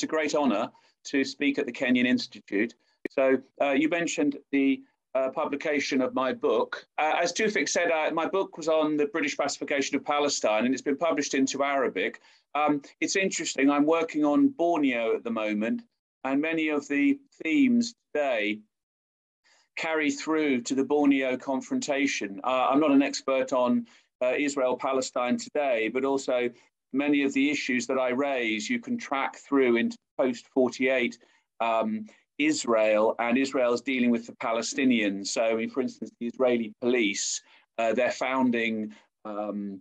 it's a great honour to speak at the Kenyon Institute. So uh, you mentioned the uh, publication of my book. Uh, as Tufik said, uh, my book was on the British pacification of Palestine and it's been published into Arabic. Um, it's interesting, I'm working on Borneo at the moment, and many of the themes today carry through to the Borneo confrontation. Uh, I'm not an expert on uh, Israel Palestine today, but also many of the issues that I raise you can track through into post 48 um, Israel, and Israel's dealing with the Palestinians. So, for instance, the Israeli police, uh, their founding um,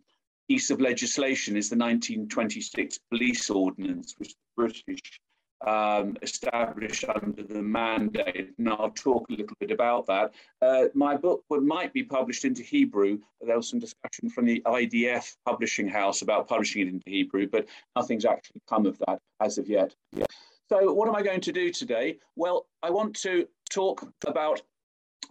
piece of legislation is the 1926 Police Ordinance, which the British um, established under the mandate, and I'll talk a little bit about that. Uh, my book would, might be published into Hebrew. There was some discussion from the IDF publishing house about publishing it into Hebrew, but nothing's actually come of that as of yet. Yeah. So, what am I going to do today? Well, I want to talk about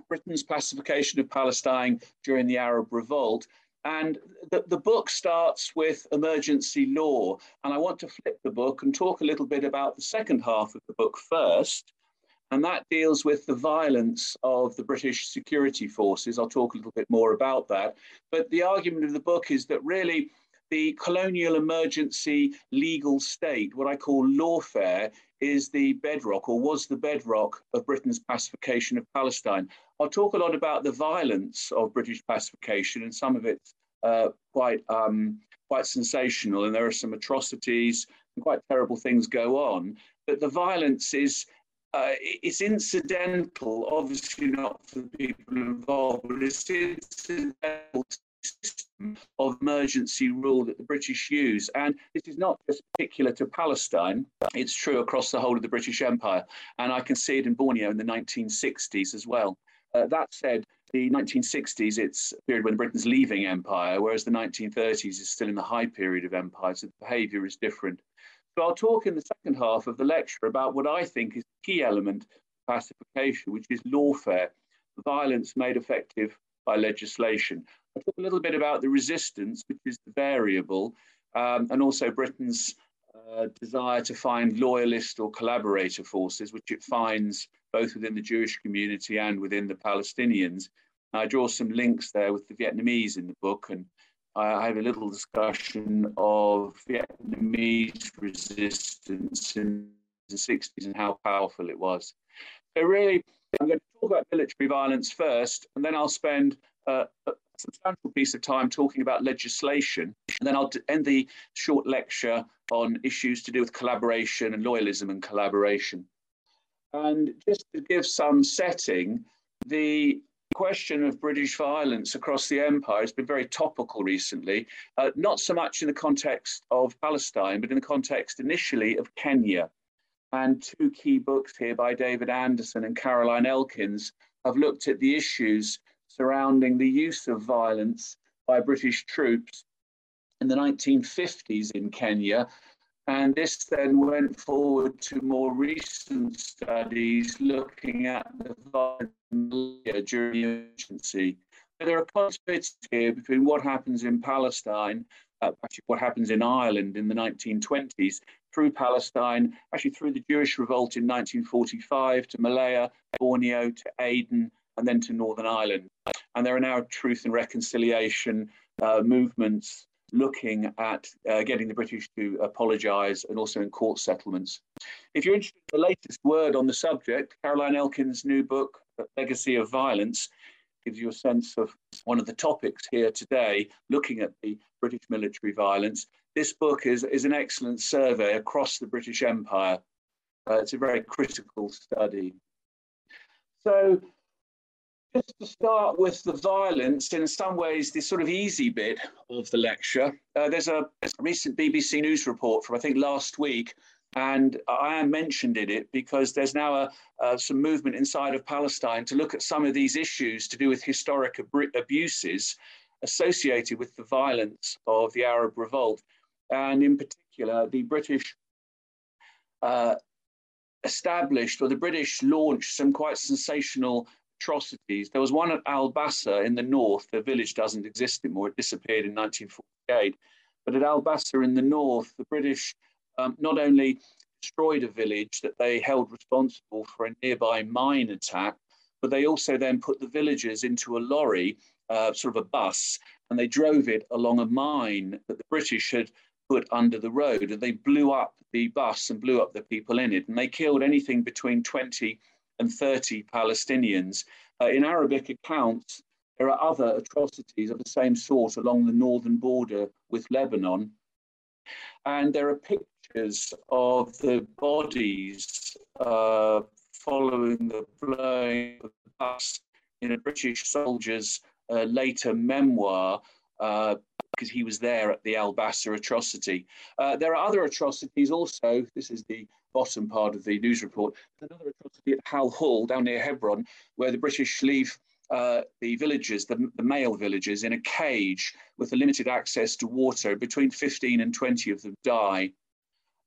Britain's pacification of Palestine during the Arab Revolt and the, the book starts with emergency law. And I want to flip the book and talk a little bit about the second half of the book first. And that deals with the violence of the British security forces. I'll talk a little bit more about that. But the argument of the book is that really the colonial emergency legal state, what I call lawfare, is the bedrock or was the bedrock of Britain's pacification of Palestine. I'll talk a lot about the violence of British pacification, and some of it's uh, quite um, quite sensational, and there are some atrocities and quite terrible things go on. But the violence is uh, it's incidental, obviously not for the people involved, but it's incidental of emergency rule that the British use. And this is not just particular to Palestine, it's true across the whole of the British Empire. And I can see it in Borneo in the 1960s as well. Uh, that said, the 1960s, it's a period when Britain's leaving empire, whereas the 1930s is still in the high period of empire, so the behaviour is different. So I'll talk in the second half of the lecture about what I think is key element of pacification, which is lawfare, violence made effective by legislation. I'll talk a little bit about the resistance, which is the variable, um, and also Britain's uh, desire to find loyalist or collaborator forces, which it finds both within the Jewish community and within the Palestinians. I draw some links there with the Vietnamese in the book, and I have a little discussion of Vietnamese resistance in the 60s and how powerful it was. So, really, I'm going to talk about military violence first, and then I'll spend uh, substantial piece of time talking about legislation, and then I'll end the short lecture on issues to do with collaboration and loyalism and collaboration. And just to give some setting, the question of British violence across the empire has been very topical recently, uh, not so much in the context of Palestine, but in the context initially of Kenya. And two key books here by David Anderson and Caroline Elkins have looked at the issues surrounding the use of violence by British troops in the 1950s in Kenya and this then went forward to more recent studies looking at the violence during the emergency. There are conflicts here between what happens in Palestine, uh, actually what happens in Ireland in the 1920s, through Palestine, actually through the Jewish revolt in 1945 to Malaya, Borneo, to Aden, and then to Northern Ireland. And there are now truth and reconciliation uh, movements looking at uh, getting the British to apologise and also in court settlements. If you're interested in the latest word on the subject, Caroline Elkins' new book, Legacy of Violence, gives you a sense of one of the topics here today, looking at the British military violence. This book is, is an excellent survey across the British Empire. Uh, it's a very critical study. So just to start with the violence, in some ways, the sort of easy bit of the lecture, uh, there's a recent BBC News report from, I think, last week, and I am mentioned in it because there's now a, uh, some movement inside of Palestine to look at some of these issues to do with historic ab- abuses associated with the violence of the Arab revolt. And in particular, the British uh, established, or the British launched some quite sensational atrocities. There was one at Al Bassa in the north. The village doesn't exist anymore. It disappeared in 1948. But at Al Bassa in the north, the British um, not only destroyed a village that they held responsible for a nearby mine attack, but they also then put the villagers into a lorry, uh, sort of a bus, and they drove it along a mine that the British had put under the road. And they blew up the bus and blew up the people in it. And they killed anything between 20 and 30 Palestinians. Uh, in Arabic accounts, there are other atrocities of the same sort along the northern border with Lebanon. And there are pictures of the bodies uh, following the blowing of the bus in a British soldier's uh, later memoir, uh, because he was there at the Al Bassa atrocity. Uh, there are other atrocities also. This is the bottom part of the news report. Another atrocity at Halhul down near Hebron, where the British leave uh, the villagers, the, the, male villagers, in a cage with a limited access to water. Between 15 and 20 of them die.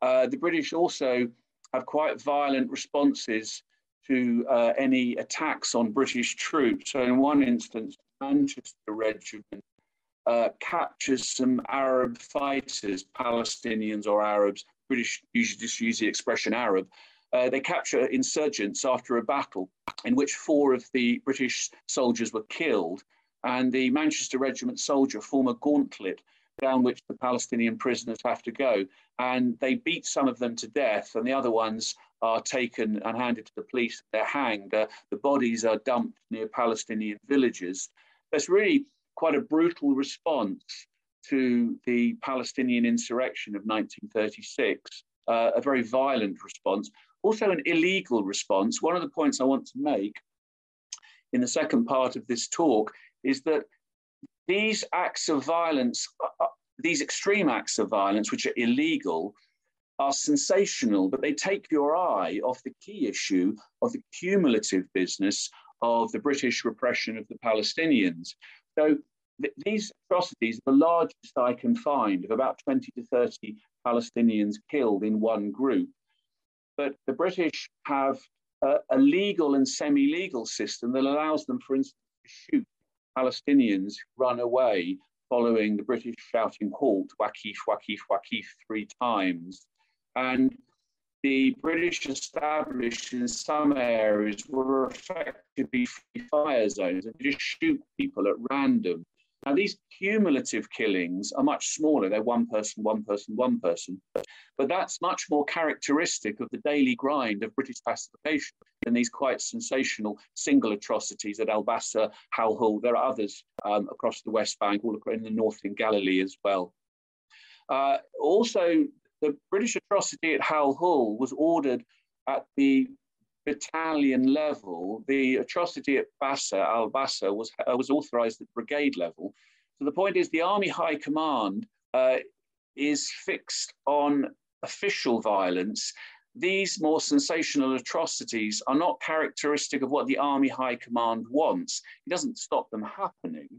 Uh, the British also have quite violent responses to uh, any attacks on British troops. So, in one instance, Manchester Regiment uh, captures some Arab fighters, Palestinians or Arabs. British usually just use the expression Arab. Uh, they capture insurgents after a battle in which four of the British soldiers were killed, and the Manchester Regiment soldier form a gauntlet down which the Palestinian prisoners have to go. And they beat some of them to death, and the other ones are taken and handed to the police. They're hanged. Uh, the bodies are dumped near Palestinian villages. It's really quite a brutal response to the Palestinian insurrection of 1936, uh, a very violent response, also an illegal response. One of the points I want to make in the second part of this talk is that these acts of violence, uh, uh these extreme acts of violence, which are illegal, are sensational, but they take your eye off the key issue of the cumulative business of the British repression of the Palestinians. So th- these atrocities are the largest I can find of about 20 to 30 Palestinians killed in one group. But the British have a, a legal and semi legal system that allows them, for instance, to shoot Palestinians who run away following the British shouting halt, Waqif, Waqif, Waqif three times. And the British established in some areas were effectively free fire zones and just shoot people at random. Now, these cumulative killings are much smaller. They're one person, one person, one person. But that's much more characteristic of the daily grind of British pacification than these quite sensational single atrocities at Al Bassa, Halhul. There are others um, across the West Bank, all across in the north in Galilee as well. Uh, also, the British atrocity at Halhul was ordered at the battalion level. The atrocity at Bassa, Al Bassa, was, uh, was authorized at brigade level. So the point is the Army High Command uh, is fixed on official violence. These more sensational atrocities are not characteristic of what the Army High Command wants. It doesn't stop them happening.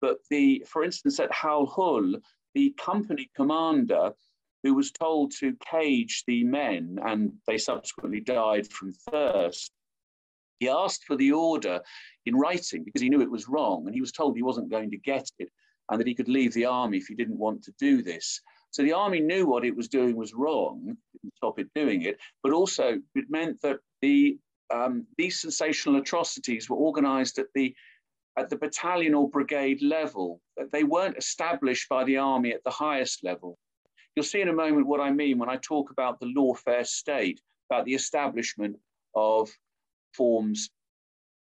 But the, for instance, at Halhul, the company commander who was told to cage the men, and they subsequently died from thirst. He asked for the order in writing because he knew it was wrong, and he was told he wasn't going to get it and that he could leave the army if he didn't want to do this. So the army knew what it was doing was wrong, didn't stop it doing it, but also it meant that the um, these sensational atrocities were organized at the at the battalion or brigade level. They weren't established by the army at the highest level. You'll see in a moment what I mean when I talk about the lawfare state, about the establishment of forms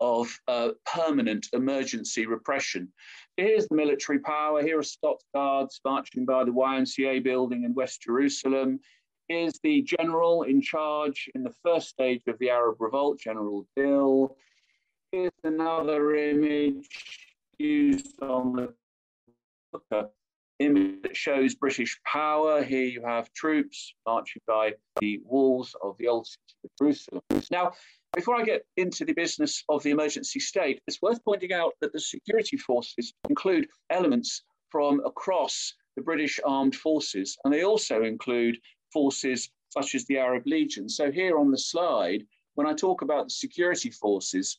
of uh, permanent emergency repression. Here's the military power. Here are Scots Guards marching by the YMCA building in West Jerusalem. Here's the general in charge in the first stage of the Arab revolt, General Dill. Here's another image used on the image that shows British power. Here you have troops marching by the walls of the old city of Jerusalem. Now, before I get into the business of the emergency state, it's worth pointing out that the security forces include elements from across the British armed forces, and they also include forces such as the Arab Legion. So here on the slide, when I talk about the security forces,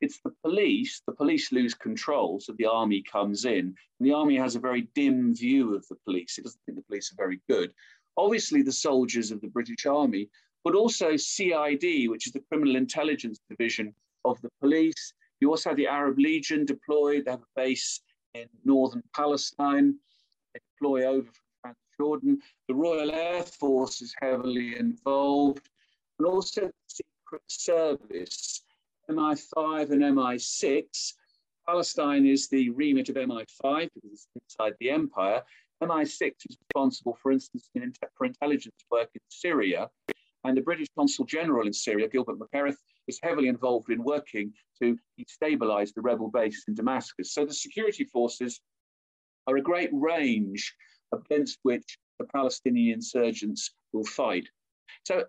it's the police, the police lose control, so the army comes in. The army has a very dim view of the police. It doesn't think the police are very good. obviously the soldiers of the British Army, but also CID, which is the Criminal Intelligence Division of the police. You also have the Arab Legion deployed. They have a base in northern Palestine. They deploy over from Jordan. The Royal Air Force is heavily involved, and also the Secret Service, MI5 and MI6. Palestine is the remit of MI5 because it's inside the empire. MI6 is responsible, for instance, in, for intelligence work in Syria. And the British Consul General in Syria, Gilbert MacKereth, is heavily involved in working to destabilize the rebel base in Damascus. So the security forces are a great range against which the Palestinian insurgents will fight. So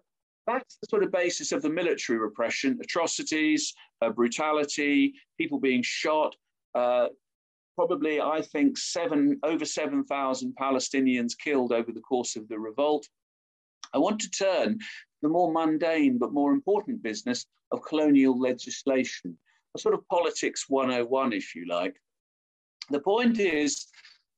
that's the sort of basis of the military repression atrocities, uh, brutality, people being shot. Uh, probably, I think, seven over 7,000 Palestinians killed over the course of the revolt. I want to turn the more mundane but more important business of colonial legislation, a sort of politics 101, if you like. The point is,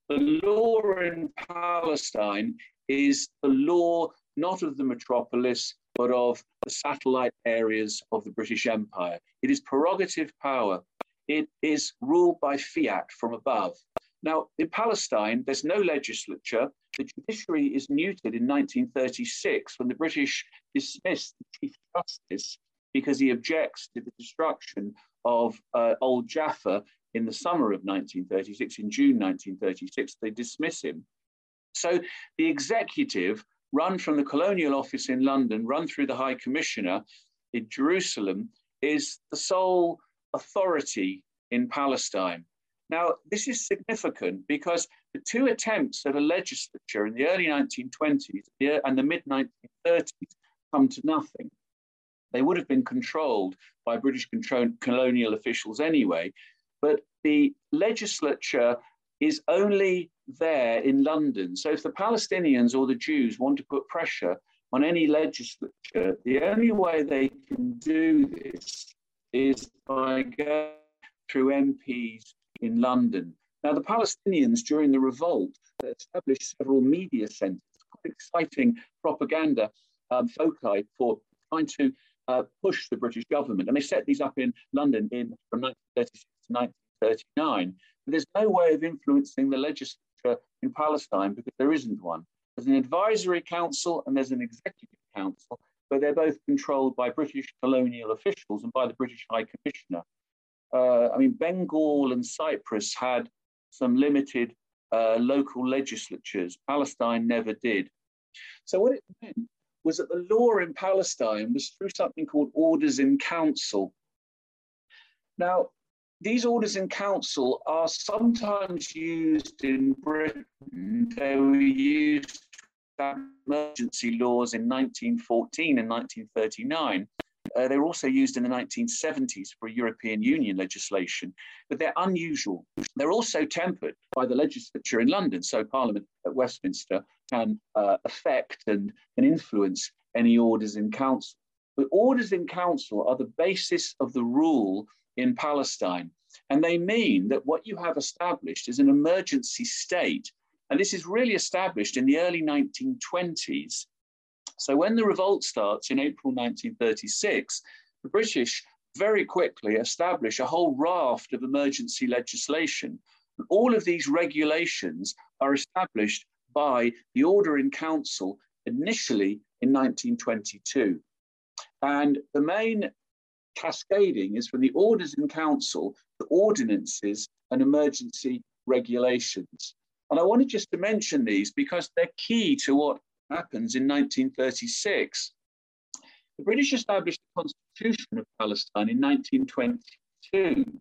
the law in Palestine is the law not of the metropolis, but of the satellite areas of the British Empire. It is prerogative power. It is ruled by fiat from above. Now, in Palestine, there's no legislature. The judiciary is neutered in 1936 when the British dismissed the Chief Justice because he objects to the destruction of uh, Old Jaffa in the summer of 1936, in June 1936. They dismiss him. So the executive, run from the colonial office in London, run through the High Commissioner in Jerusalem, is the sole authority in Palestine. Now, this is significant because the two attempts at a legislature in the early 1920s and the mid 1930s come to nothing. They would have been controlled by British colonial officials anyway, but the legislature is only there in London. So if the Palestinians or the Jews want to put pressure on any legislature, the only way they can do this is by going through MPs in London. Now, the Palestinians during the revolt established several media centres, quite exciting propaganda um, foci for trying to uh, push the British government. And they set these up in London in from 1936 to 1939. But there's no way of influencing the legislature in Palestine because there isn't one. There's an advisory council and there's an executive council, but they're both controlled by British colonial officials and by the British High Commissioner uh, I mean, Bengal and Cyprus had some limited uh, local legislatures. Palestine never did. So what it meant was that the law in Palestine was through something called orders in council. Now, these orders in council are sometimes used in Britain. They were used emergency laws in 1914 and 1939. Uh, they were also used in the 1970s for European Union legislation, but they're unusual. They're also tempered by the legislature in London, so Parliament at Westminster can uh, affect and, and influence any orders in council. But orders in council are the basis of the rule in Palestine. And they mean that what you have established is an emergency state. And this is really established in the early 1920s so when the revolt starts in April 1936, the British very quickly establish a whole raft of emergency legislation. All of these regulations are established by the Order in Council initially in 1922. And the main cascading is from the orders in council to ordinances and emergency regulations. And I wanted just to mention these because they're key to what happens in 1936. The British established the Constitution of Palestine in 1922.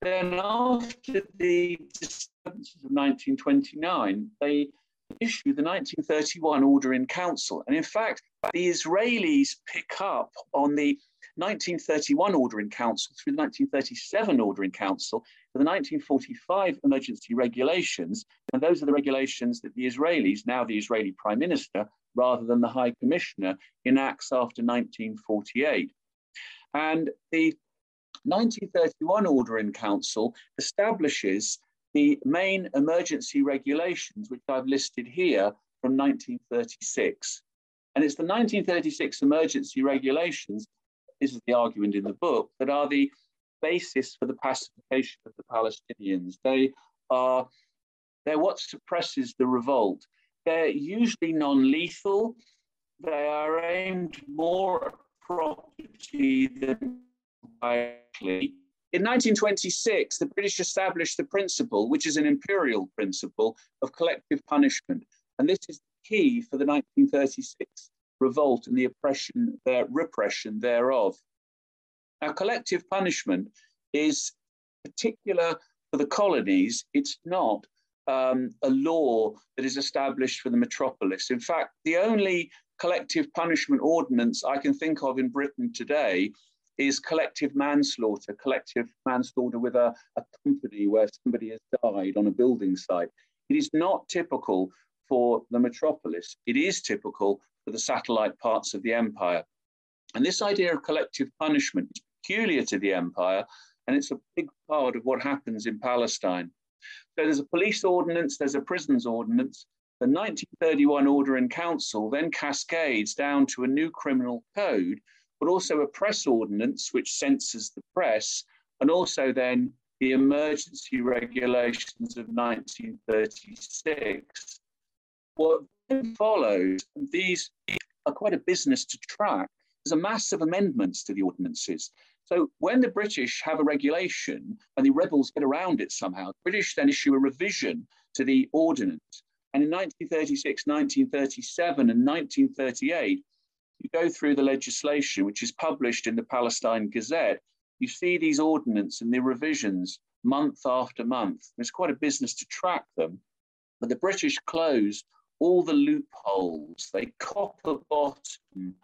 Then, after the disturbances of 1929, they issued the 1931 Order in Council. And in fact, the Israelis pick up on the 1931 Order in Council through the 1937 Order in Council to the 1945 emergency regulations. And those are the regulations that the Israelis, now the Israeli Prime Minister, rather than the High Commissioner, enacts after 1948. And the 1931 Order in Council establishes the main emergency regulations, which I've listed here, from 1936. And it's the 1936 emergency regulations, this is the argument in the book, that are the basis for the pacification of the Palestinians. They are they're what suppresses the revolt. They're usually non-lethal. They are aimed more at property than likely. In 1926, the British established the principle, which is an imperial principle, of collective punishment. And this is key for the 1936 revolt and the oppression, their repression thereof. Now, collective punishment is particular for the colonies. It's not um, a law that is established for the metropolis. In fact, the only collective punishment ordinance I can think of in Britain today is collective manslaughter, collective manslaughter with a, a company where somebody has died on a building site. It is not typical for the metropolis. It is typical for the satellite parts of the empire. And this idea of collective punishment is peculiar to the empire, and it's a big part of what happens in Palestine. So there's a police ordinance, there's a prisons ordinance. The 1931 Order in Council then cascades down to a new criminal code, but also a press ordinance which censors the press, and also then the emergency regulations of 1936. What then follows, these are quite a business to track, there's a mass of amendments to the ordinances. So when the British have a regulation and the rebels get around it somehow, the British then issue a revision to the ordinance. And in 1936, 1937, and 1938, you go through the legislation, which is published in the Palestine Gazette, you see these ordinances and the revisions month after month. It's quite a business to track them. But the British close all the loopholes. They copper bottom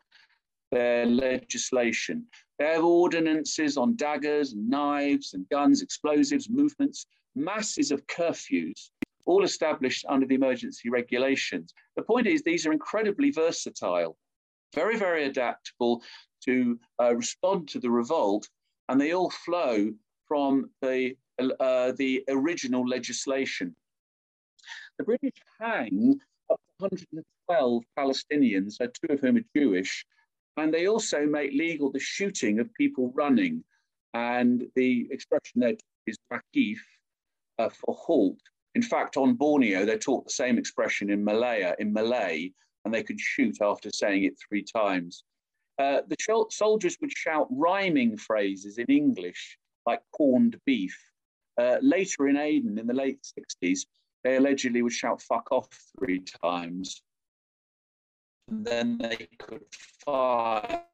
their legislation. They have ordinances on daggers, knives, and guns, explosives, movements, masses of curfews, all established under the emergency regulations. The point is, these are incredibly versatile, very, very adaptable to uh, respond to the revolt, and they all flow from the, uh, the original legislation. The British hang up to 112 Palestinians, two of whom are Jewish, and they also make legal the shooting of people running. And the expression there is bakif uh, for halt. In fact, on Borneo, they're taught the same expression in Malaya, in Malay, and they could shoot after saying it three times. Uh, the soldiers would shout rhyming phrases in English, like corned beef. Uh, later in Aden, in the late 60s, they allegedly would shout fuck off three times And then they could fire.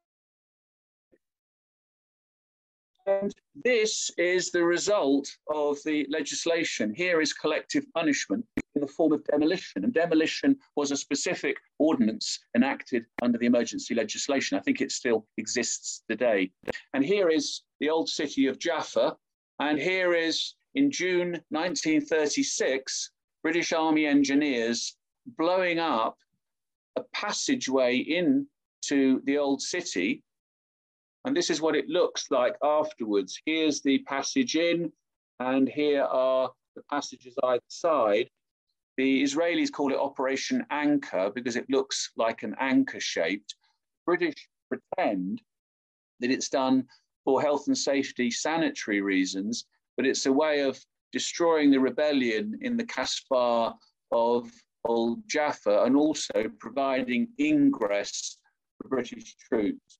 And this is the result of the legislation. Here is collective punishment in the form of demolition. And demolition was a specific ordinance enacted under the emergency legislation. I think it still exists today. And here is the old city of Jaffa. And here is in June 1936, British Army engineers blowing up a passageway in to the old city. And this is what it looks like afterwards. Here's the passage in, and here are the passages either side. The Israelis call it Operation Anchor because it looks like an anchor shaped. British pretend that it's done for health and safety, sanitary reasons, but it's a way of destroying the rebellion in the Kasbah of old Jaffa and also providing ingress for British troops.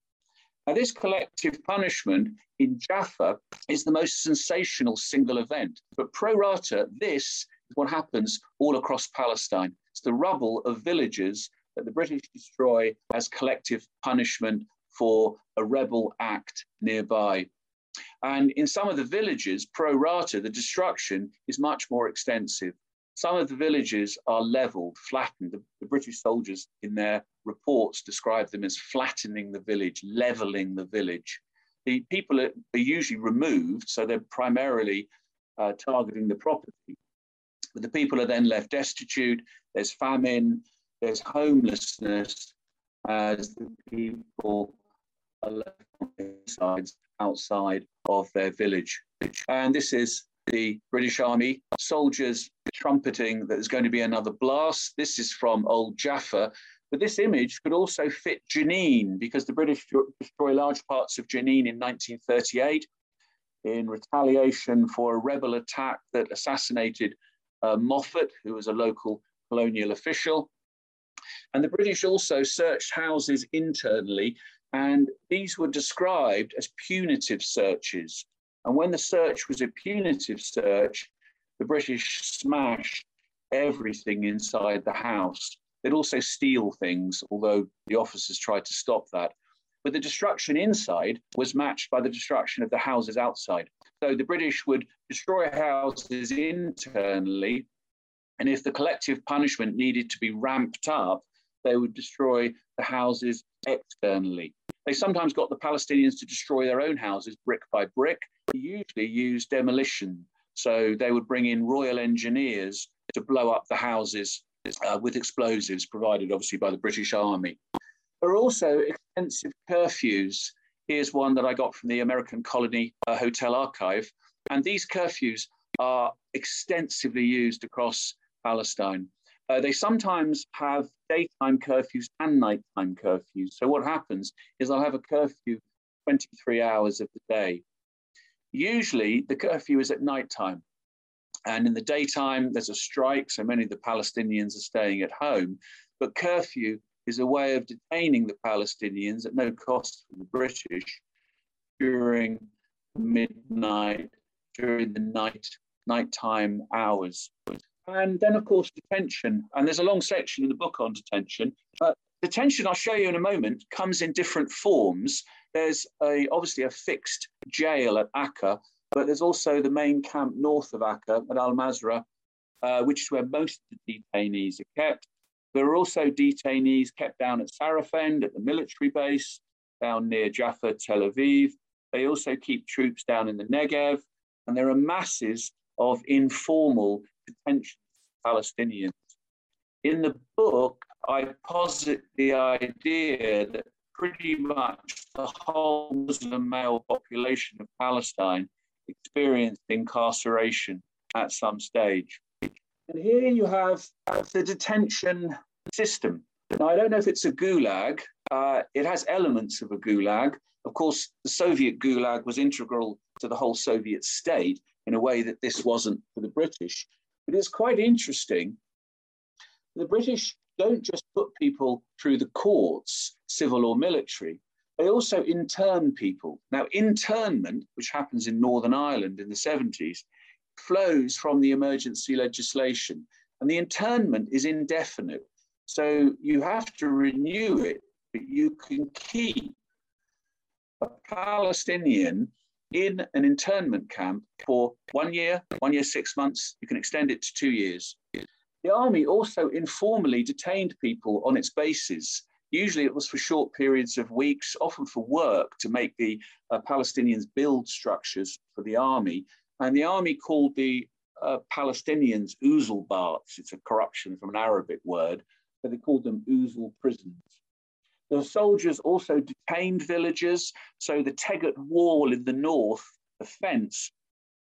Now, this collective punishment in Jaffa is the most sensational single event, but pro rata, this is what happens all across Palestine. It's the rubble of villages that the British destroy as collective punishment for a rebel act nearby. And in some of the villages, pro rata, the destruction is much more extensive. Some of the villages are leveled, flattened. The, the, British soldiers in their reports describe them as flattening the village, leveling the village. The people are, usually removed, so they're primarily uh, targeting the property. But the people are then left destitute, there's famine, there's homelessness, as the people are left outside of their village. And this is the British Army, soldiers trumpeting that there's going to be another blast. This is from Old Jaffa. But this image could also fit Jenin because the British destroy large parts of Jenin in 1938 in retaliation for a rebel attack that assassinated uh, Moffat, who was a local colonial official. And the British also searched houses internally, and these were described as punitive searches. And when the search was a punitive search, the British smashed everything inside the house. They'd also steal things, although the officers tried to stop that. But the destruction inside was matched by the destruction of the houses outside. So the British would destroy houses internally, and if the collective punishment needed to be ramped up, they would destroy the houses externally. They sometimes got the Palestinians to destroy their own houses brick by brick. They usually used demolition. So they would bring in royal engineers to blow up the houses uh, with explosives provided obviously by the British Army. There are also extensive curfews. Here's one that I got from the American Colony uh, Hotel Archive. And these curfews are extensively used across Palestine. Uh, they sometimes have daytime curfews and nighttime curfews. So what happens is they'll have a curfew 23 hours of the day. Usually the curfew is at nighttime. And in the daytime, there's a strike, so many of the Palestinians are staying at home. But curfew is a way of detaining the Palestinians at no cost for the British during midnight, during the night, nighttime hours. And then, of course, detention. And there's a long section in the book on detention. Uh, detention, I'll show you in a moment, comes in different forms. There's a, obviously a fixed jail at Acca, but there's also the main camp north of Acca at Al Mazra, uh, which is where most of the detainees are kept. There are also detainees kept down at Sarafend at the military base, down near Jaffa, Tel Aviv. They also keep troops down in the Negev, and there are masses of informal detention Palestinians. In the book, I posit the idea that pretty much the whole Muslim male population of Palestine experienced incarceration at some stage. And here you have the detention system. Now, I don't know if it's a gulag. Uh, it has elements of a gulag. Of course, the Soviet gulag was integral to the whole Soviet state in a way that this wasn't for the British. But it's quite interesting. The British don't just put people through the courts, civil or military, they also intern people. Now, internment, which happens in Northern Ireland in the 70s, flows from the emergency legislation. And the internment is indefinite. So you have to renew it, but you can keep a Palestinian in an internment camp for one year, one year, six months. You can extend it to two years. The army also informally detained people on its bases. Usually it was for short periods of weeks, often for work to make the uh, Palestinians build structures for the army. And the army called the uh, Palestinians Uzulbats. It's a corruption from an Arabic word, but they called them Uzul prisons. The soldiers also detained villagers. So the Tegart wall in the north, the fence,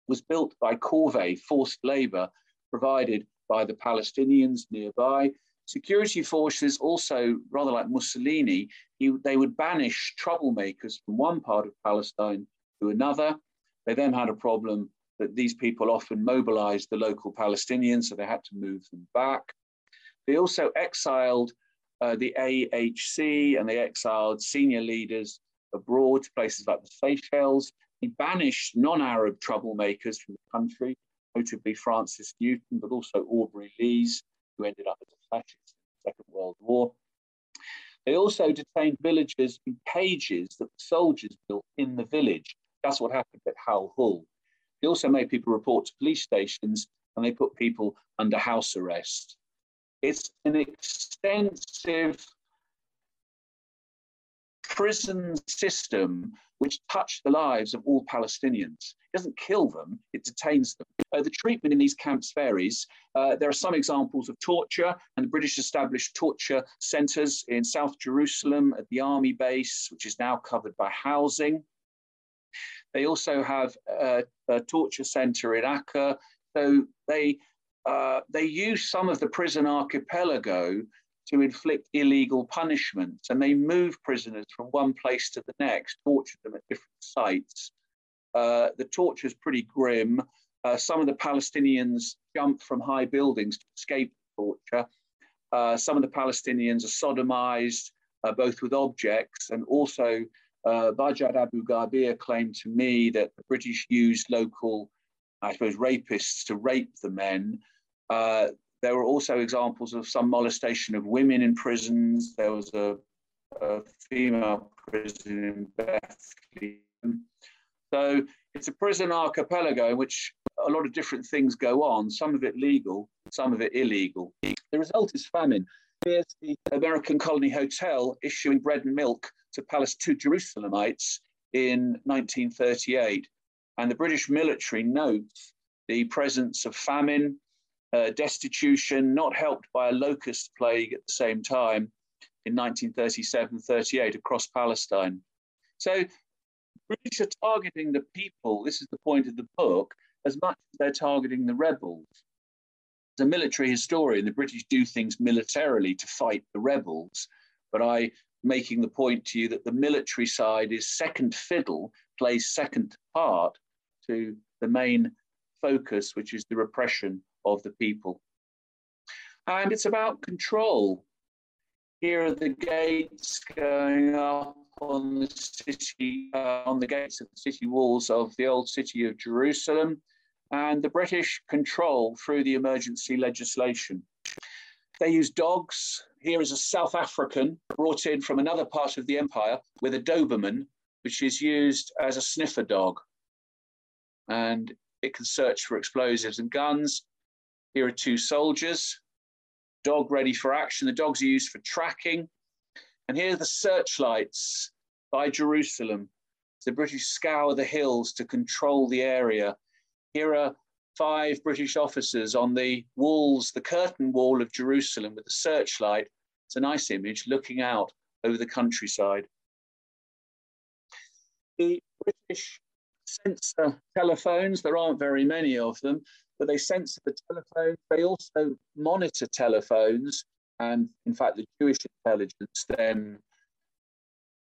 was built by corvée, forced labor, provided by the Palestinians nearby. Security forces also, rather like Mussolini, he, they would banish troublemakers from one part of Palestine to another. They then had a problem that these people often mobilized the local Palestinians, so they had to move them back. They also exiled uh, the AHC and they exiled senior leaders abroad to places like the Seychelles. He banished non Arab troublemakers from the country, notably Frances Newton, but also Aubrey Lees, who ended up as a fascist in the Second World War. They also detained villagers in cages that the soldiers built in the village. That's what happened at Halhul. They also made people report to police stations and they put people under house arrest. It's an extensive prison system which touched the lives of all Palestinians. It doesn't kill them, it detains them. Uh, the treatment in these camps varies. Uh, there are some examples of torture, and the British established torture centres in South Jerusalem at the army base, which is now covered by housing. They also have a, a torture center in Acre. So they, uh, they use some of the prison archipelago to inflict illegal punishments and they move prisoners from one place to the next, torture them at different sites. Uh, the torture is pretty grim. Uh, some of the Palestinians jump from high buildings to escape torture. Uh, some of the Palestinians are sodomized, uh, both with objects and also uh, Bajad Abu Ghabir claimed to me that the British used local, I suppose, rapists to rape the men. Uh, there were also examples of some molestation of women in prisons. There was a, a female prison in Bethlehem. So it's a prison archipelago in which a lot of different things go on, some of it legal, some of it illegal. The result is famine. Here's the American Colony Hotel issuing bread and milk to, Palace, to Jerusalemites in 1938. And the British military notes the presence of famine, uh, destitution, not helped by a locust plague at the same time in 1937 38 across Palestine. So, British are targeting the people, this is the point of the book, as much as they're targeting the rebels. As a military historian, the British do things militarily to fight the rebels, but I making the point to you that the military side is second fiddle, plays second part to the main focus, which is the repression of the people. And it's about control. Here are the gates going up on the city, uh, on the gates of the city walls of the old city of Jerusalem, and the British control through the emergency legislation. They use dogs. Here is a South African brought in from another part of the empire with a Doberman, which is used as a sniffer dog. And it can search for explosives and guns. Here are two soldiers, dog ready for action. The dogs are used for tracking. And here are the searchlights by Jerusalem. The British scour the hills to control the area. Here are five British officers on the walls, the curtain wall of Jerusalem with a searchlight. It's a nice image looking out over the countryside. The British censor telephones, there aren't very many of them, but they censor the telephones. They also monitor telephones. And in fact, the Jewish intelligence then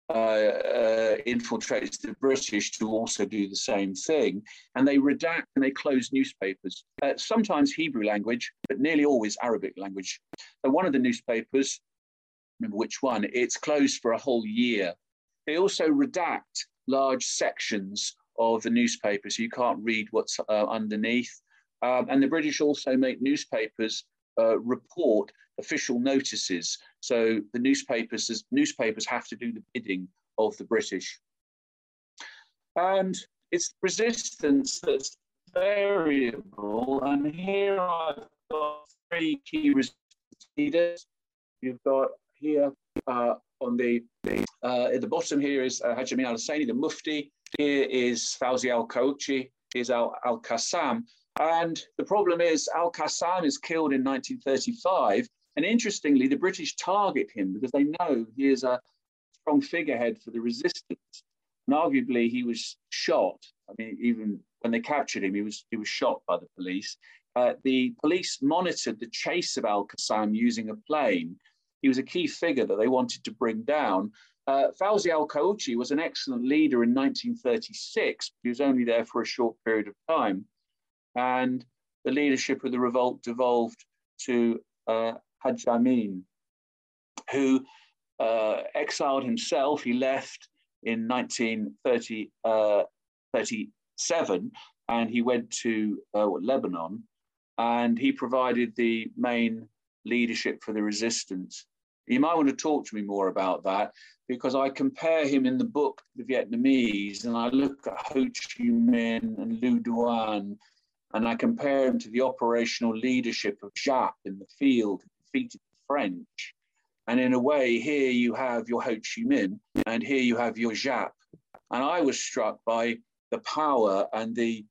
uh, uh, infiltrates the British to also do the same thing. And they redact and they close newspapers, uh, sometimes Hebrew language, but nearly always Arabic language. So one of the newspapers, remember which one, it's closed for a whole year. They also redact large sections of the newspaper, so you can't read what's uh, underneath. Um, and the British also make newspapers uh, report official notices. So the newspapers, newspapers have to do the bidding of the British. And it's resistance that's variable. And here I've got three key resistance leaders. You've got here uh, on the uh, at the bottom here is uh, Hajj Amin al Husseini, the Mufti. Here is Fawzi al Qawqi, is Al. And the problem is, Al Qassam is killed in 1935. And interestingly, the British target him because they know he is a strong figurehead for the resistance. And arguably, he was shot. I mean, even when they captured him, he was, he was shot by the police. Uh, the police monitored the chase of Al Qassam using a plane. He was a key figure that they wanted to bring down. Uh, Fawzi al Qawqi was an excellent leader in 1936. He was only there for a short period of time and the leadership of the revolt devolved to uh, Hajj Amin, who uh, exiled himself. He left in 1937 uh, and he went to uh, Lebanon and he provided the main leadership for the resistance. You might want to talk to me more about that because I compare him in the book, The Vietnamese, and I look at Ho Chi Minh and Le Duan and I compare him to the operational leadership of Giap in the field, defeated the French. And in a way, here you have your Ho Chi Minh, and here you have your Giap. And I was struck by the power and the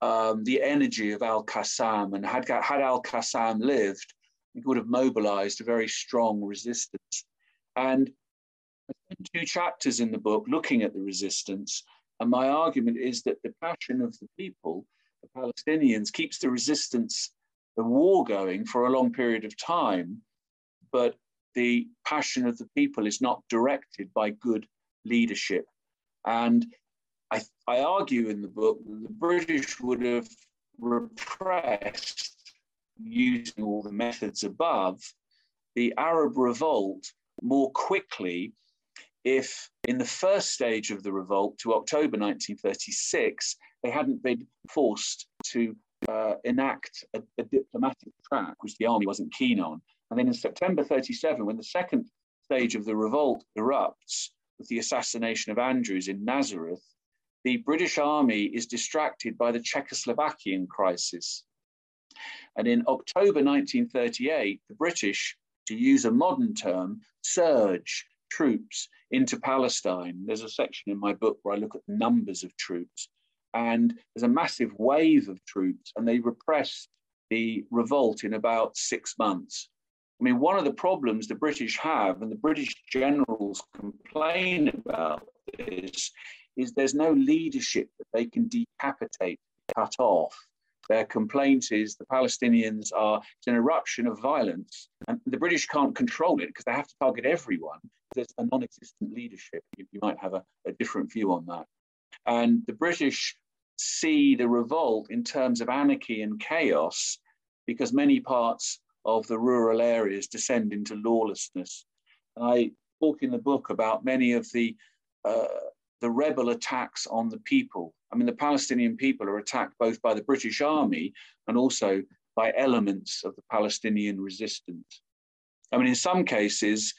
um, the energy of Al Qassam. And had, had Al Qassam lived, he would have mobilized a very strong resistance. And two chapters in the book looking at the resistance. And my argument is that the passion of the people, the Palestinians, keeps the resistance, the war going for a long period of time, but the passion of the people is not directed by good leadership. And I, I argue in the book that the British would have repressed, using all the methods above, the Arab revolt more quickly if in the first stage of the revolt to October 1936, they hadn't been forced to uh, enact a, a, diplomatic track, which the army wasn't keen on. And then in September 37, when the second stage of the revolt erupts with the assassination of Andrews in Nazareth, the British army is distracted by the Czechoslovakian crisis. And in October 1938, the British, to use a modern term, surge troops into Palestine. There's a section in my book where I look at numbers of troops, and there's a massive wave of troops, and they repressed the revolt in about six months. I mean, one of the problems the British have, and the British generals complain about this, is there's no leadership that they can decapitate, cut off. Their complaint is the Palestinians are it's an eruption of violence, and the British can't control it because they have to target everyone. There's a non-existent leadership. You, you might have a, a different view on that. And the British see the revolt in terms of anarchy and chaos because many parts of the rural areas descend into lawlessness. And I talk in the book about many of the uh, the rebel attacks on the people. I mean, the Palestinian people are attacked both by the British army and also by elements of the Palestinian resistance. I mean, in some cases,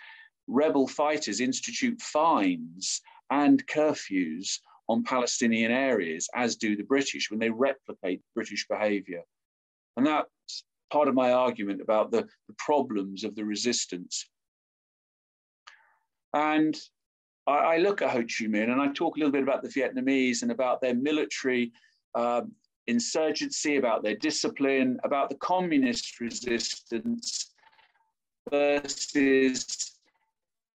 rebel fighters institute fines and curfews on Palestinian areas, as do the British when they replicate British behavior. And that's part of my argument about the, the problems of the resistance. And I, I, look at Ho Chi Minh and I talk a little bit about the Vietnamese and about their military um, insurgency, about their discipline, about the communist resistance versus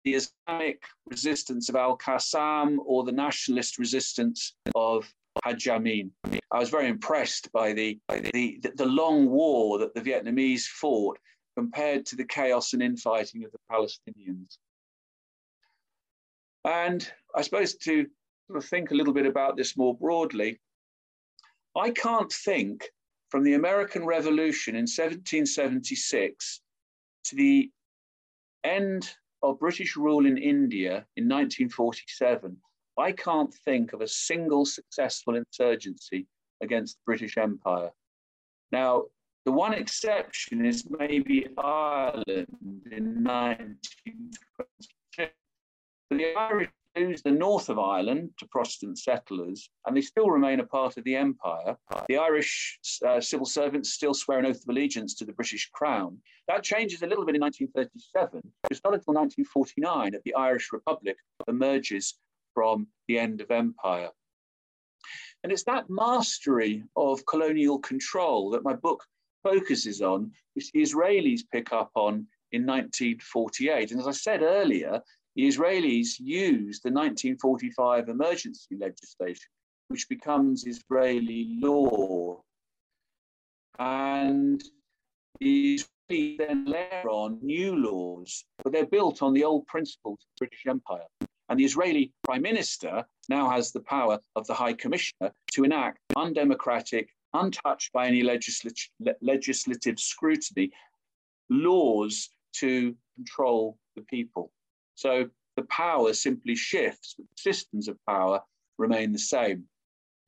the Islamic resistance of Al Qassam or the nationalist resistance of Haj. I was very impressed by the, the, the long war that the Vietnamese fought compared to the chaos and infighting of the Palestinians. And I suppose to sort of think a little bit about this more broadly, I can't think from the American Revolution in 1776 to the end of British rule in India in 1947, I can't think of a single successful insurgency against the British Empire. Now, the one exception is maybe Ireland in 1922. The Irish lose the north of Ireland to Protestant settlers, and they still remain a part of the empire. The Irish uh, civil servants still swear an oath of allegiance to the British crown. That changes a little bit in 1937. It's not until 1949 that the Irish Republic emerges from the end of empire. And it's that mastery of colonial control that my book focuses on, which the Israelis pick up on in 1948. And as I said earlier, the Israelis used the 1945 emergency legislation, which becomes Israeli law. And the Israelis then layer on new laws, but they're built on the old principles of the British Empire. And the Israeli prime minister now has the power of the high commissioner to enact undemocratic, untouched by any legislative, legislative scrutiny, laws to control the people. So the power simply shifts, but the systems of power remain the same.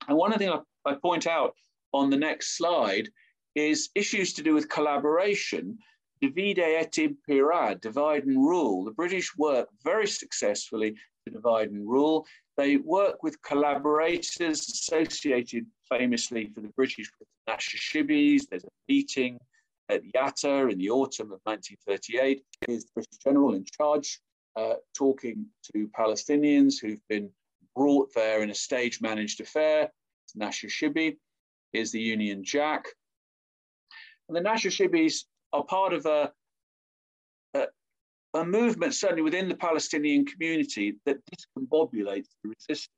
And one of the things I, I point out on the next slide is issues to do with collaboration. Divide et impera, divide and rule. The British work very successfully to divide and rule. They work with collaborators associated famously for the British with the Nashashibis. There's a meeting at Yatta in the autumn of 1938. Here's the British general in charge uh, talking to Palestinians who've been brought there in a stage managed affair. Nashashibi is the Union Jack. And the Nashashibis are part of a, a, a, movement, certainly within the Palestinian community, that discombobulates the resistance.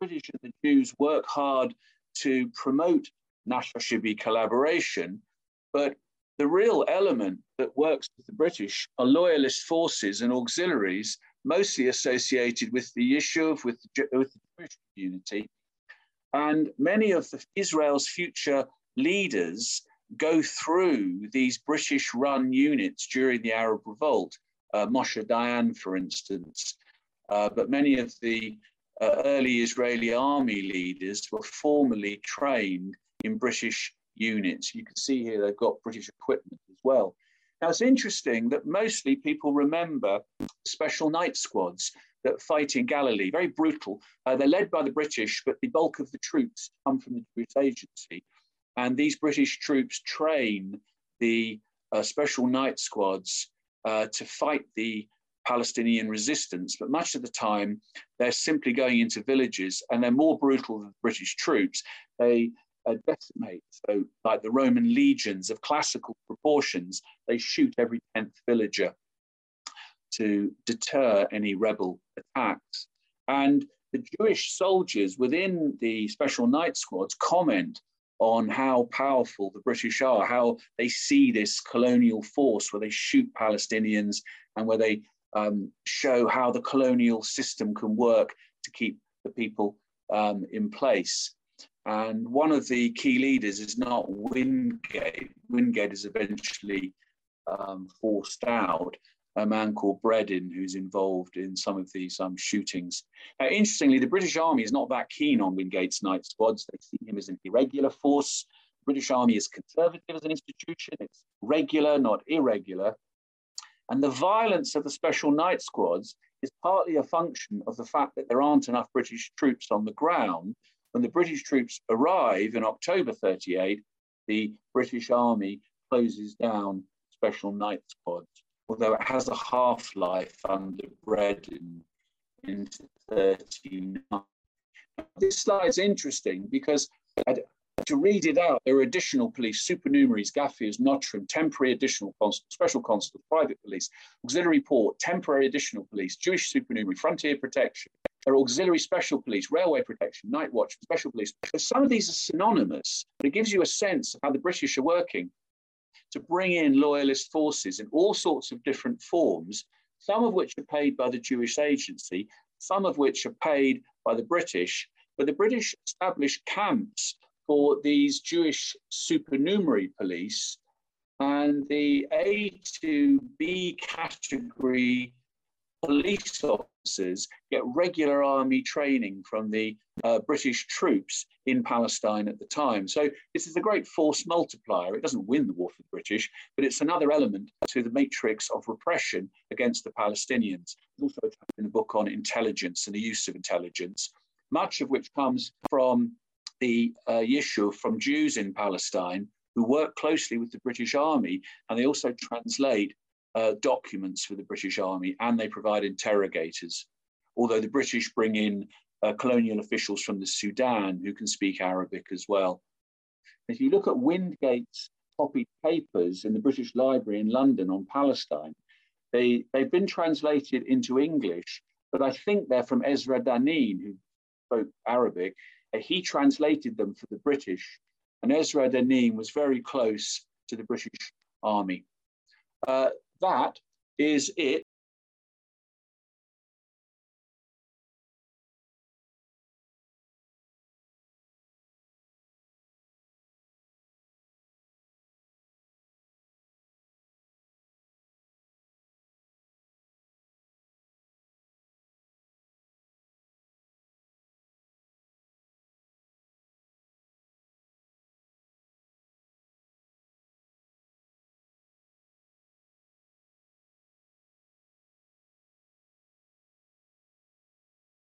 British and the Jews work hard to promote Nashashibi collaboration, but the real element that works with the British are loyalist forces and auxiliaries, mostly associated with the issue with the, with the Jewish community. And many of the, Israel's future leaders go through these British run units during the Arab Revolt. Uh, Moshe Dayan, for instance. Uh, but many of the uh, early Israeli army leaders were formally trained in British units. You can see here they've got British equipment as well. Now it's interesting that mostly people remember special night squads that fight in Galilee, very brutal. Uh, they're led by the British, but the bulk of the troops come from the Jewish agency. And these British troops train the uh, special night squads uh, to fight the Palestinian resistance. But much of the time, they're simply going into villages and they're more brutal than the British troops. They uh, decimate. So, like the Roman legions of classical proportions, they shoot every 10th villager to deter any rebel attacks. And the Jewish soldiers within the special night squads comment on how powerful the British are, how they see this colonial force where they shoot Palestinians and where they um, show how the colonial system can work to keep the people um, in place. And one of the key leaders is not Wingate. Wingate is eventually um, forced out. A man called Bredin, who's involved in some of these um, shootings. Uh, interestingly, the British Army is not that keen on Wingate's night squads. They see him as an irregular force. The British Army is conservative as an institution. It's regular, not irregular. And the violence of the special night squads is partly a function of the fact that there aren't enough British troops on the ground when the British troops arrive in October 38, the British Army closes down special night squads, although it has a half-life under Bredin into 39. This slide is interesting because to read it out, there are additional police, supernumeraries, Ghaffirs, Notrim, temporary additional special constable, private police, auxiliary port, temporary additional police, Jewish supernumerary, frontier protection, are auxiliary special police, railway protection, night watch, special police. So some of these are synonymous, but it gives you a sense of how the British are working to bring in loyalist forces in all sorts of different forms, some of which are paid by the Jewish agency, some of which are paid by the British. But the British established camps for these Jewish supernumerary police, and the A to B category police officers get regular army training from the uh, British troops in Palestine at the time. So this is a great force multiplier. It doesn't win the war for the British, but it's another element to the matrix of repression against the Palestinians. There's also in a book on intelligence and the use of intelligence, much of which comes from the uh, Yishuv from Jews in Palestine who work closely with the British Army, and they also translate uh, documents for the British Army and they provide interrogators. Although the British bring in uh, colonial officials from the Sudan who can speak Arabic as well. If you look at Wingate's copied papers in the British Library in London on Palestine, they, they've been translated into English, but I think they're from Ezra Danin, who spoke Arabic. Uh, he translated them for the British, and Ezra Danin was very close to the British Army. Uh, that is it